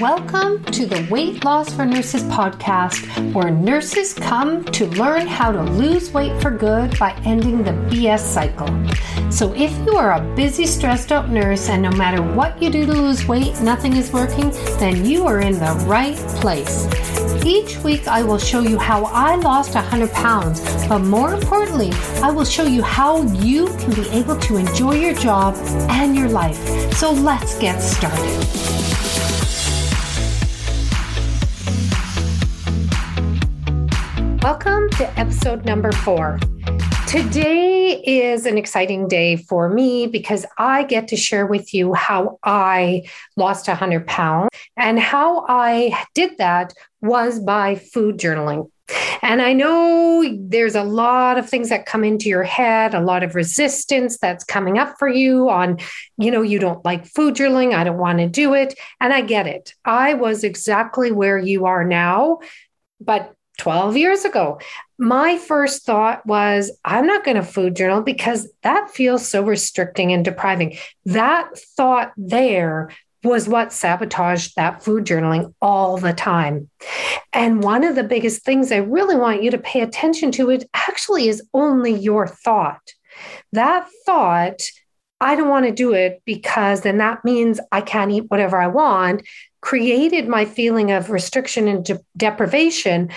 Welcome to the Weight Loss for Nurses podcast, where nurses come to learn how to lose weight for good by ending the BS cycle. So, if you are a busy, stressed out nurse and no matter what you do to lose weight, nothing is working, then you are in the right place. Each week, I will show you how I lost 100 pounds, but more importantly, I will show you how you can be able to enjoy your job and your life. So, let's get started. Welcome to episode number four. Today is an exciting day for me because I get to share with you how I lost 100 pounds. And how I did that was by food journaling. And I know there's a lot of things that come into your head, a lot of resistance that's coming up for you on, you know, you don't like food journaling, I don't want to do it. And I get it. I was exactly where you are now, but 12 years ago. My first thought was, I'm not going to food journal because that feels so restricting and depriving. That thought there was what sabotaged that food journaling all the time. And one of the biggest things I really want you to pay attention to it actually is only your thought. That thought, I don't want to do it because then that means I can't eat whatever I want, created my feeling of restriction and de- deprivation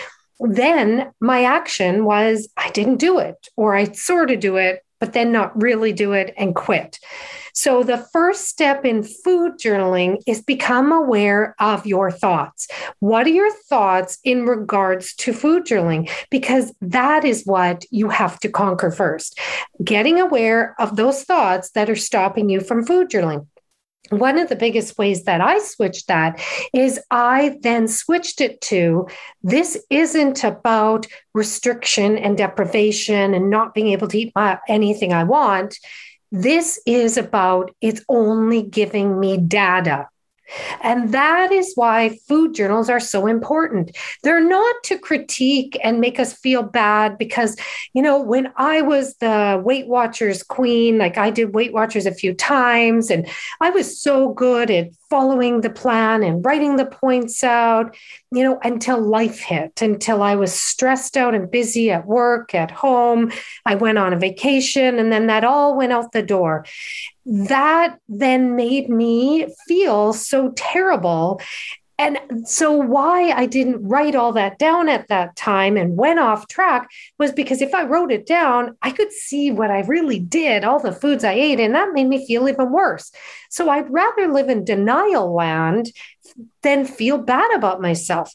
then my action was I didn't do it, or I sort of do it, but then not really do it and quit. So, the first step in food journaling is become aware of your thoughts. What are your thoughts in regards to food journaling? Because that is what you have to conquer first. Getting aware of those thoughts that are stopping you from food journaling one of the biggest ways that I switched that is I then switched it to this isn't about restriction and deprivation and not being able to eat my, anything I want. This is about it's only giving me data. And that is why food journals are so important. They're not to critique and make us feel bad because, you know, when I was the Weight Watchers queen, like I did Weight Watchers a few times, and I was so good at following the plan and writing the points out, you know, until life hit, until I was stressed out and busy at work, at home. I went on a vacation, and then that all went out the door. That then made me feel so terrible. And so, why I didn't write all that down at that time and went off track was because if I wrote it down, I could see what I really did, all the foods I ate, and that made me feel even worse. So, I'd rather live in denial land than feel bad about myself.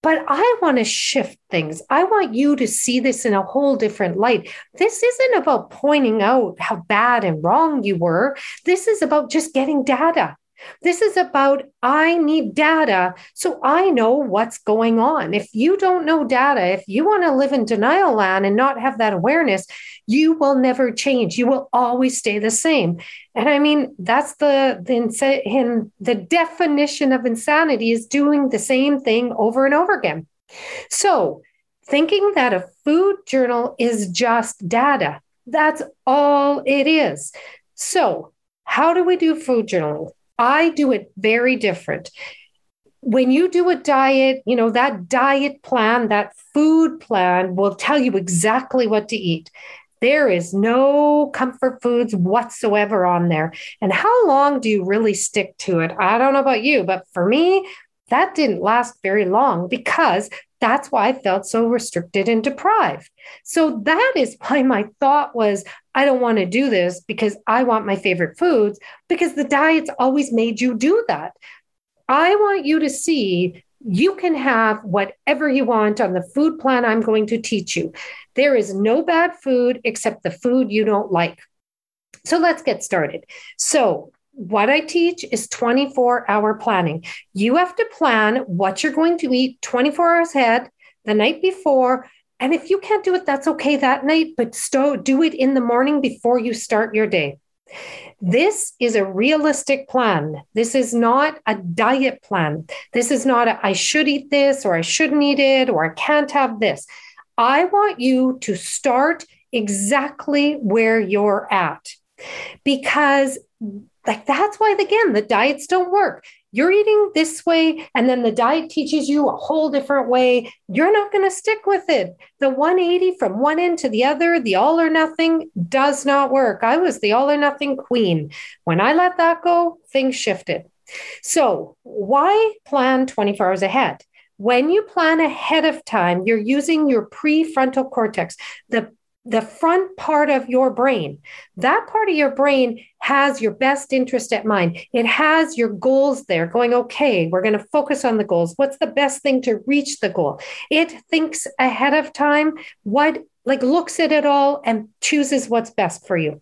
But I want to shift things. I want you to see this in a whole different light. This isn't about pointing out how bad and wrong you were. This is about just getting data. This is about I need data so I know what's going on. If you don't know data, if you want to live in denial land and not have that awareness, you will never change. You will always stay the same. And I mean, that's the the, insa- in, the definition of insanity is doing the same thing over and over again. So, thinking that a food journal is just data, that's all it is. So, how do we do food journaling? I do it very different. When you do a diet, you know, that diet plan, that food plan will tell you exactly what to eat. There is no comfort foods whatsoever on there. And how long do you really stick to it? I don't know about you, but for me, that didn't last very long because that's why I felt so restricted and deprived. So that is why my thought was I don't want to do this because I want my favorite foods, because the diet's always made you do that. I want you to see you can have whatever you want on the food plan I'm going to teach you. There is no bad food except the food you don't like. So let's get started. So, what I teach is 24 hour planning. You have to plan what you're going to eat 24 hours ahead, the night before, and if you can't do it, that's okay that night, but do it in the morning before you start your day. This is a realistic plan. This is not a diet plan. This is not a, I should eat this or I shouldn't eat it or I can't have this. I want you to start exactly where you're at because like that's why again the diets don't work. You're eating this way and then the diet teaches you a whole different way. You're not going to stick with it. The 180 from one end to the other the all or nothing does not work. I was the all or nothing queen. When i let that go things shifted. So why plan 24 hours ahead? When you plan ahead of time, you're using your prefrontal cortex, the the front part of your brain. That part of your brain has your best interest at mind. It has your goals there going, okay, we're going to focus on the goals. What's the best thing to reach the goal? It thinks ahead of time what, like, looks at it all and chooses what's best for you.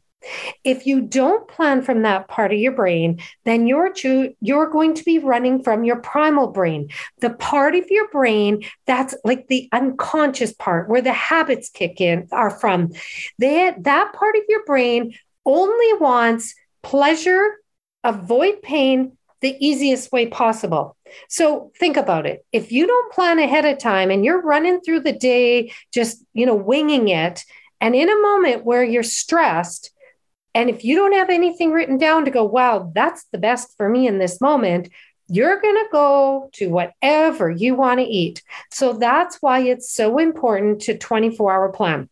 If you don't plan from that part of your brain, then you're you're going to be running from your primal brain, the part of your brain that's like the unconscious part where the habits kick in are from. That that part of your brain only wants pleasure, avoid pain the easiest way possible. So think about it. If you don't plan ahead of time and you're running through the day just, you know, winging it, and in a moment where you're stressed, and if you don't have anything written down to go, wow, that's the best for me in this moment, you're going to go to whatever you want to eat. So that's why it's so important to 24 hour plan.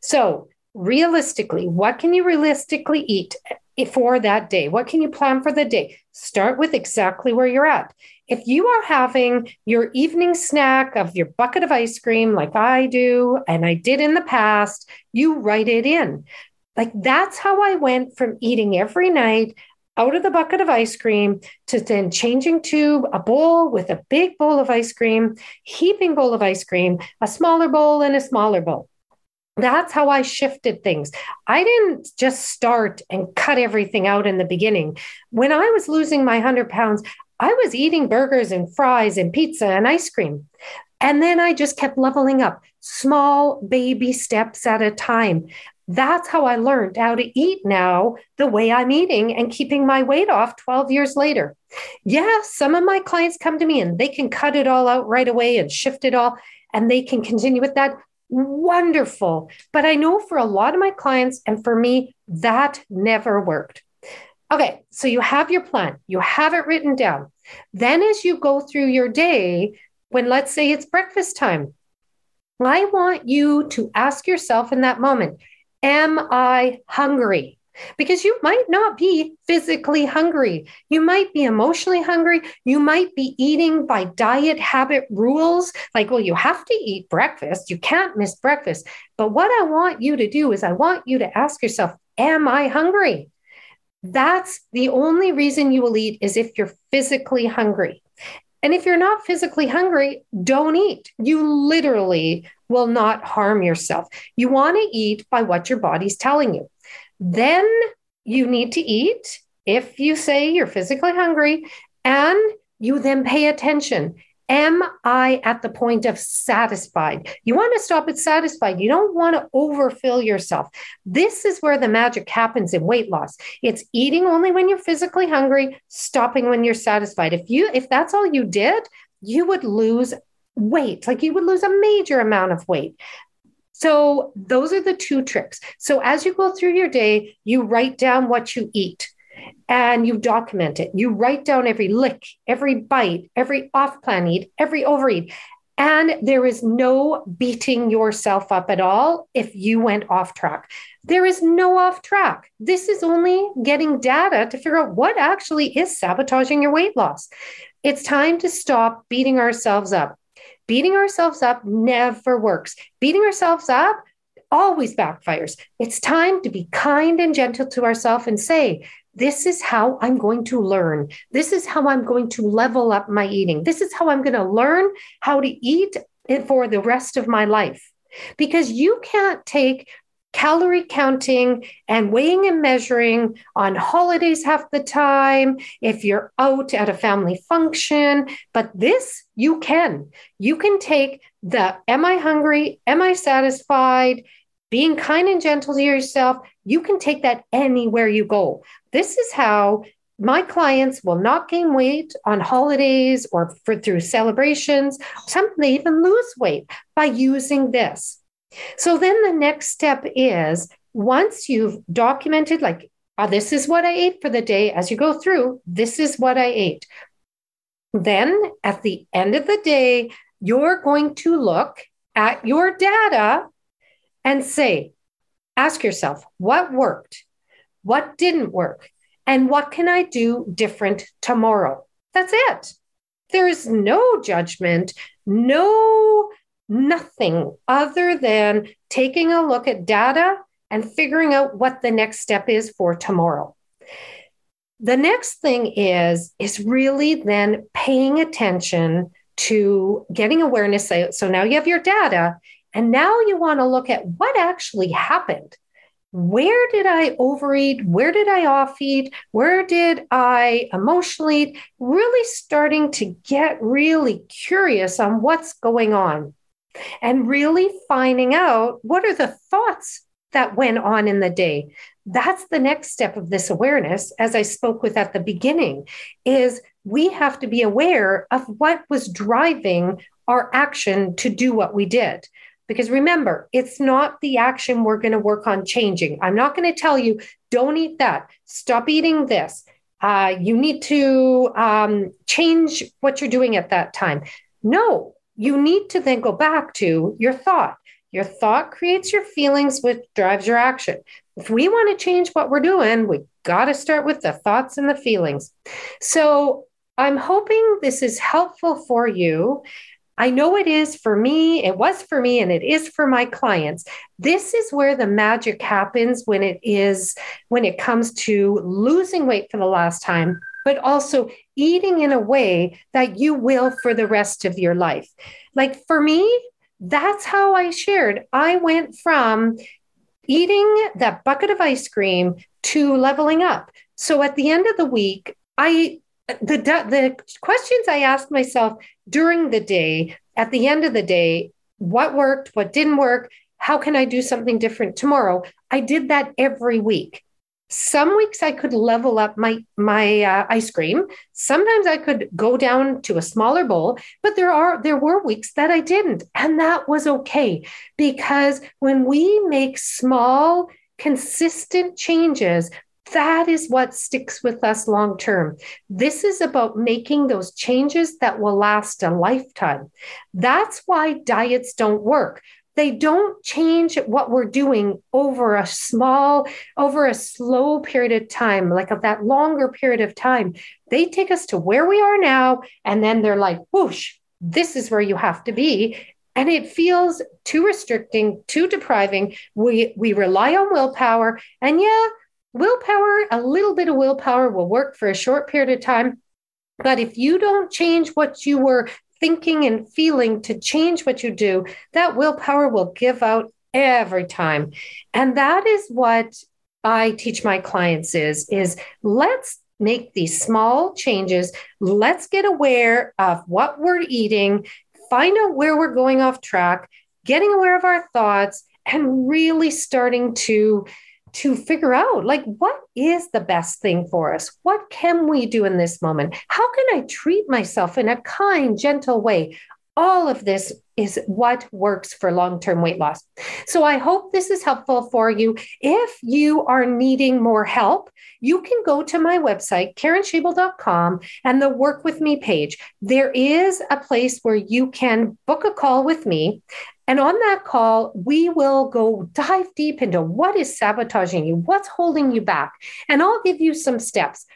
So, realistically, what can you realistically eat eh, for that day? What can you plan for the day? Start with exactly where you're at. If you are having your evening snack of your bucket of ice cream, like I do, and I did in the past, you write it in. Like that's how I went from eating every night out of the bucket of ice cream to then changing to a bowl with a big bowl of ice cream, heaping bowl of ice cream, a smaller bowl and a smaller bowl. That's how I shifted things. I didn't just start and cut everything out in the beginning. When I was losing my 100 pounds, I was eating burgers and fries and pizza and ice cream. And then I just kept leveling up, small baby steps at a time. That's how I learned how to eat now the way I'm eating and keeping my weight off 12 years later. Yeah, some of my clients come to me and they can cut it all out right away and shift it all and they can continue with that. Wonderful. But I know for a lot of my clients and for me, that never worked. Okay, so you have your plan, you have it written down. Then, as you go through your day, when let's say it's breakfast time, I want you to ask yourself in that moment Am I hungry? Because you might not be physically hungry. You might be emotionally hungry. You might be eating by diet habit rules. Like, well, you have to eat breakfast. You can't miss breakfast. But what I want you to do is, I want you to ask yourself, Am I hungry? That's the only reason you will eat is if you're physically hungry. And if you're not physically hungry, don't eat. You literally will not harm yourself. You want to eat by what your body's telling you. Then you need to eat if you say you're physically hungry and you then pay attention. Am I at the point of satisfied? You want to stop at satisfied. You don't want to overfill yourself. This is where the magic happens in weight loss. It's eating only when you're physically hungry, stopping when you're satisfied. If you if that's all you did, you would lose weight. Like you would lose a major amount of weight. So those are the two tricks. So as you go through your day, you write down what you eat and you document it. You write down every lick, every bite, every off plan eat, every overeat. And there is no beating yourself up at all if you went off track. There is no off track. This is only getting data to figure out what actually is sabotaging your weight loss. It's time to stop beating ourselves up. Beating ourselves up never works. Beating ourselves up always backfires. It's time to be kind and gentle to ourselves and say, this is how I'm going to learn. This is how I'm going to level up my eating. This is how I'm going to learn how to eat for the rest of my life. Because you can't take calorie counting and weighing and measuring on holidays half the time, if you're out at a family function. But this you can. You can take the am I hungry? Am I satisfied? Being kind and gentle to yourself, you can take that anywhere you go. This is how my clients will not gain weight on holidays or for, through celebrations. Some they even lose weight by using this. So then the next step is once you've documented, like uh, this is what I ate for the day. As you go through, this is what I ate. Then at the end of the day, you're going to look at your data and say, ask yourself, what worked? What didn't work? And what can I do different tomorrow? That's it. There is no judgment, no nothing other than taking a look at data and figuring out what the next step is for tomorrow. The next thing is is really then paying attention to getting awareness. So now you have your data, and now you want to look at what actually happened. Where did I overeat? Where did I off eat? Where did I emotionally? Really starting to get really curious on what's going on and really finding out what are the thoughts that went on in the day. That's the next step of this awareness, as I spoke with at the beginning, is we have to be aware of what was driving our action to do what we did. Because remember, it's not the action we're going to work on changing. I'm not going to tell you, don't eat that, stop eating this. Uh, you need to um, change what you're doing at that time. No, you need to then go back to your thought. Your thought creates your feelings, which drives your action. If we want to change what we're doing, we got to start with the thoughts and the feelings. So I'm hoping this is helpful for you. I know it is for me, it was for me, and it is for my clients. This is where the magic happens when it is, when it comes to losing weight for the last time, but also eating in a way that you will for the rest of your life. Like for me, that's how I shared. I went from eating that bucket of ice cream to leveling up. So at the end of the week, I the the questions I asked myself during the day, at the end of the day, what worked, what didn't work, how can I do something different tomorrow? I did that every week. Some weeks I could level up my my uh, ice cream. Sometimes I could go down to a smaller bowl, but there are there were weeks that I didn't, and that was okay because when we make small consistent changes, that is what sticks with us long term. This is about making those changes that will last a lifetime. That's why diets don't work. They don't change what we're doing over a small, over a slow period of time, like of that longer period of time. They take us to where we are now, and then they're like, whoosh, this is where you have to be and it feels too restricting too depriving we we rely on willpower and yeah willpower, a little bit of willpower will work for a short period of time. But if you don't change what you were thinking and feeling to change what you do, that willpower will give out every time. And that is what I teach my clients is is let's make these small changes. Let's get aware of what we're eating, find out where we're going off track, getting aware of our thoughts and really starting to to figure out like what is the best thing for us? What can we do in this moment? How can i treat myself in a kind gentle way all of this is what works for long-term weight loss so i hope this is helpful for you if you are needing more help you can go to my website karenschabel.com and the work with me page there is a place where you can book a call with me and on that call, we will go dive deep into what is sabotaging you, what's holding you back. And I'll give you some steps.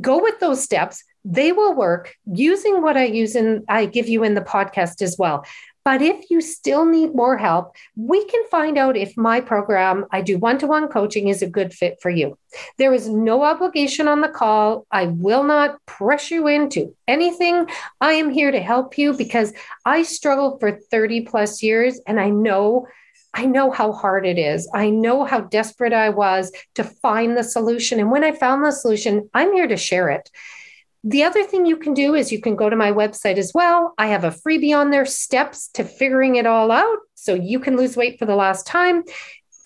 Go with those steps. They will work using what I use and I give you in the podcast as well. But if you still need more help, we can find out if my program, I do one to one coaching, is a good fit for you. There is no obligation on the call. I will not press you into anything. I am here to help you because I struggled for 30 plus years and I know. I know how hard it is. I know how desperate I was to find the solution. And when I found the solution, I'm here to share it. The other thing you can do is you can go to my website as well. I have a freebie on there, steps to figuring it all out. So you can lose weight for the last time.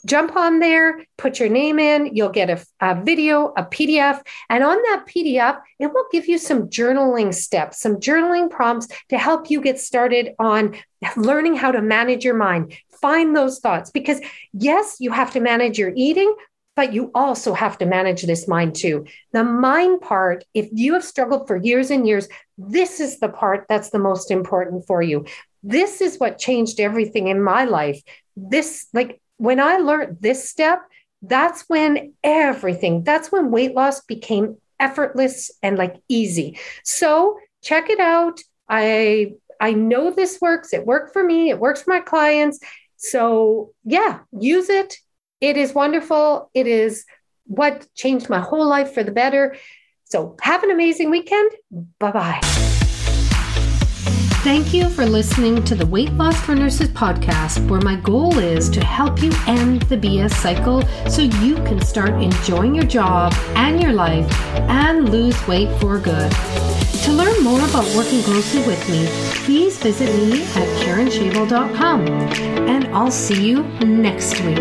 Jump on there, put your name in, you'll get a, a video, a PDF. And on that PDF, it will give you some journaling steps, some journaling prompts to help you get started on learning how to manage your mind. Find those thoughts because, yes, you have to manage your eating, but you also have to manage this mind too. The mind part, if you have struggled for years and years, this is the part that's the most important for you. This is what changed everything in my life. This, like, when I learned this step, that's when everything, that's when weight loss became effortless and like easy. So check it out. I I know this works. It worked for me. It works for my clients. So yeah, use it. It is wonderful. It is what changed my whole life for the better. So have an amazing weekend. Bye bye. Thank you for listening to the Weight Loss for Nurses podcast, where my goal is to help you end the BS cycle so you can start enjoying your job and your life and lose weight for good. To learn more about working closely with me, please visit me at KarenShabel.com. And I'll see you next week.